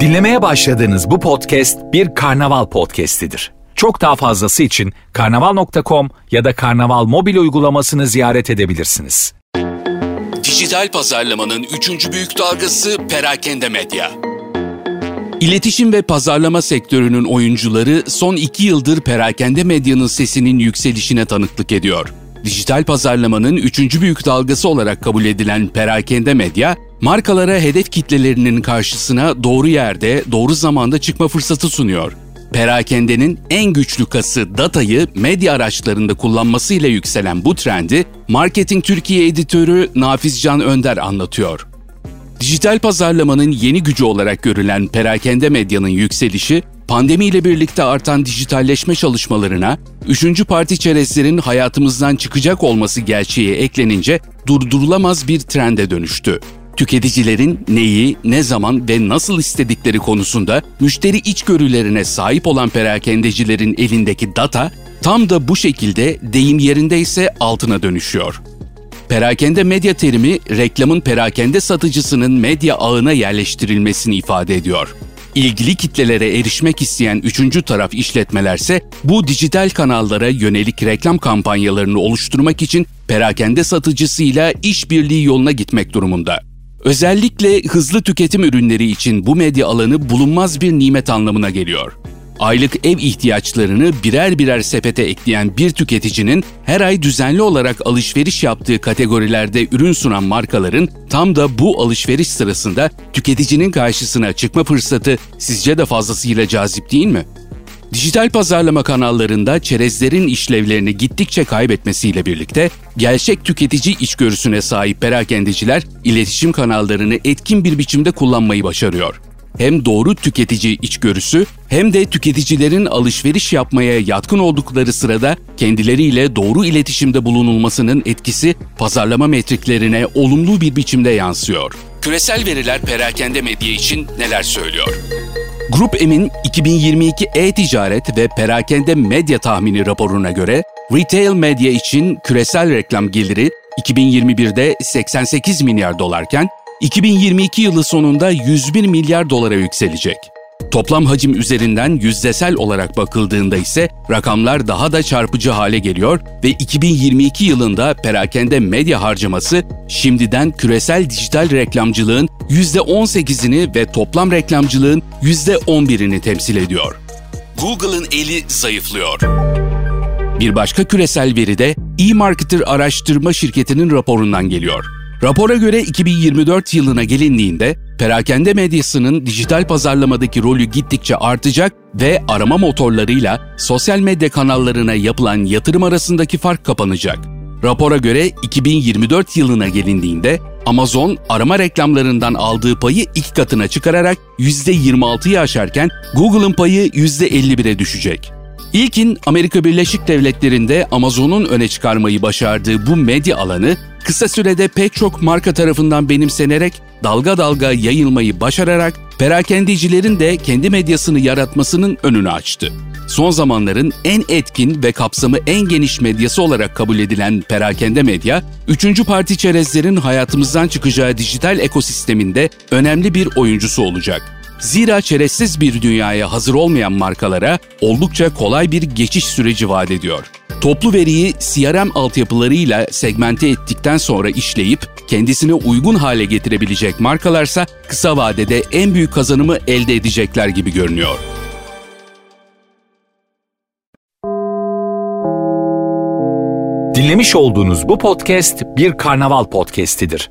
Dinlemeye başladığınız bu podcast bir karnaval podcastidir. Çok daha fazlası için karnaval.com ya da karnaval mobil uygulamasını ziyaret edebilirsiniz. Dijital pazarlamanın üçüncü büyük dalgası perakende medya. İletişim ve pazarlama sektörünün oyuncuları son iki yıldır perakende medyanın sesinin yükselişine tanıklık ediyor. Dijital pazarlamanın üçüncü büyük dalgası olarak kabul edilen perakende medya, markalara hedef kitlelerinin karşısına doğru yerde, doğru zamanda çıkma fırsatı sunuyor. Perakendenin en güçlü kası datayı medya araçlarında kullanmasıyla yükselen bu trendi Marketing Türkiye editörü Nafiz Can Önder anlatıyor. Dijital pazarlamanın yeni gücü olarak görülen perakende medyanın yükselişi, pandemiyle birlikte artan dijitalleşme çalışmalarına, üçüncü parti çerezlerin hayatımızdan çıkacak olması gerçeği eklenince durdurulamaz bir trende dönüştü. Tüketicilerin neyi, ne zaman ve nasıl istedikleri konusunda müşteri içgörülerine sahip olan perakendecilerin elindeki data tam da bu şekilde deyim yerindeyse altına dönüşüyor. Perakende medya terimi reklamın perakende satıcısının medya ağına yerleştirilmesini ifade ediyor. İlgili kitlelere erişmek isteyen üçüncü taraf işletmelerse bu dijital kanallara yönelik reklam kampanyalarını oluşturmak için perakende satıcısıyla işbirliği yoluna gitmek durumunda. Özellikle hızlı tüketim ürünleri için bu medya alanı bulunmaz bir nimet anlamına geliyor. Aylık ev ihtiyaçlarını birer birer sepete ekleyen bir tüketicinin her ay düzenli olarak alışveriş yaptığı kategorilerde ürün sunan markaların tam da bu alışveriş sırasında tüketicinin karşısına çıkma fırsatı sizce de fazlasıyla cazip değil mi? Dijital pazarlama kanallarında çerezlerin işlevlerini gittikçe kaybetmesiyle birlikte gerçek tüketici içgörüsüne sahip perakendeciler iletişim kanallarını etkin bir biçimde kullanmayı başarıyor. Hem doğru tüketici içgörüsü hem de tüketicilerin alışveriş yapmaya yatkın oldukları sırada kendileriyle doğru iletişimde bulunulmasının etkisi pazarlama metriklerine olumlu bir biçimde yansıyor. Küresel veriler perakende medya için neler söylüyor? Grup M'in 2022 e-ticaret ve perakende medya tahmini raporuna göre retail medya için küresel reklam geliri 2021'de 88 milyar dolarken 2022 yılı sonunda 101 milyar dolara yükselecek. Toplam hacim üzerinden yüzdesel olarak bakıldığında ise rakamlar daha da çarpıcı hale geliyor ve 2022 yılında perakende medya harcaması şimdiden küresel dijital reklamcılığın %18'ini ve toplam reklamcılığın %11'ini temsil ediyor. Google'ın eli zayıflıyor. Bir başka küresel veri de eMarketer araştırma şirketinin raporundan geliyor. Rapora göre 2024 yılına gelindiğinde perakende medyasının dijital pazarlamadaki rolü gittikçe artacak ve arama motorlarıyla sosyal medya kanallarına yapılan yatırım arasındaki fark kapanacak. Rapora göre 2024 yılına gelindiğinde Amazon arama reklamlarından aldığı payı iki katına çıkararak %26'yı aşarken Google'ın payı %51'e düşecek. İlkin Amerika Birleşik Devletleri'nde Amazon'un öne çıkarmayı başardığı bu medya alanı kısa sürede pek çok marka tarafından benimsenerek dalga dalga yayılmayı başararak perakendicilerin de kendi medyasını yaratmasının önünü açtı. Son zamanların en etkin ve kapsamı en geniş medyası olarak kabul edilen perakende medya, üçüncü parti çerezlerin hayatımızdan çıkacağı dijital ekosisteminde önemli bir oyuncusu olacak. Zira çerezsiz bir dünyaya hazır olmayan markalara oldukça kolay bir geçiş süreci vaat ediyor. Toplu veriyi CRM altyapılarıyla segmente ettikten sonra işleyip kendisine uygun hale getirebilecek markalarsa kısa vadede en büyük kazanımı elde edecekler gibi görünüyor. Dinlemiş olduğunuz bu podcast bir karnaval podcastidir.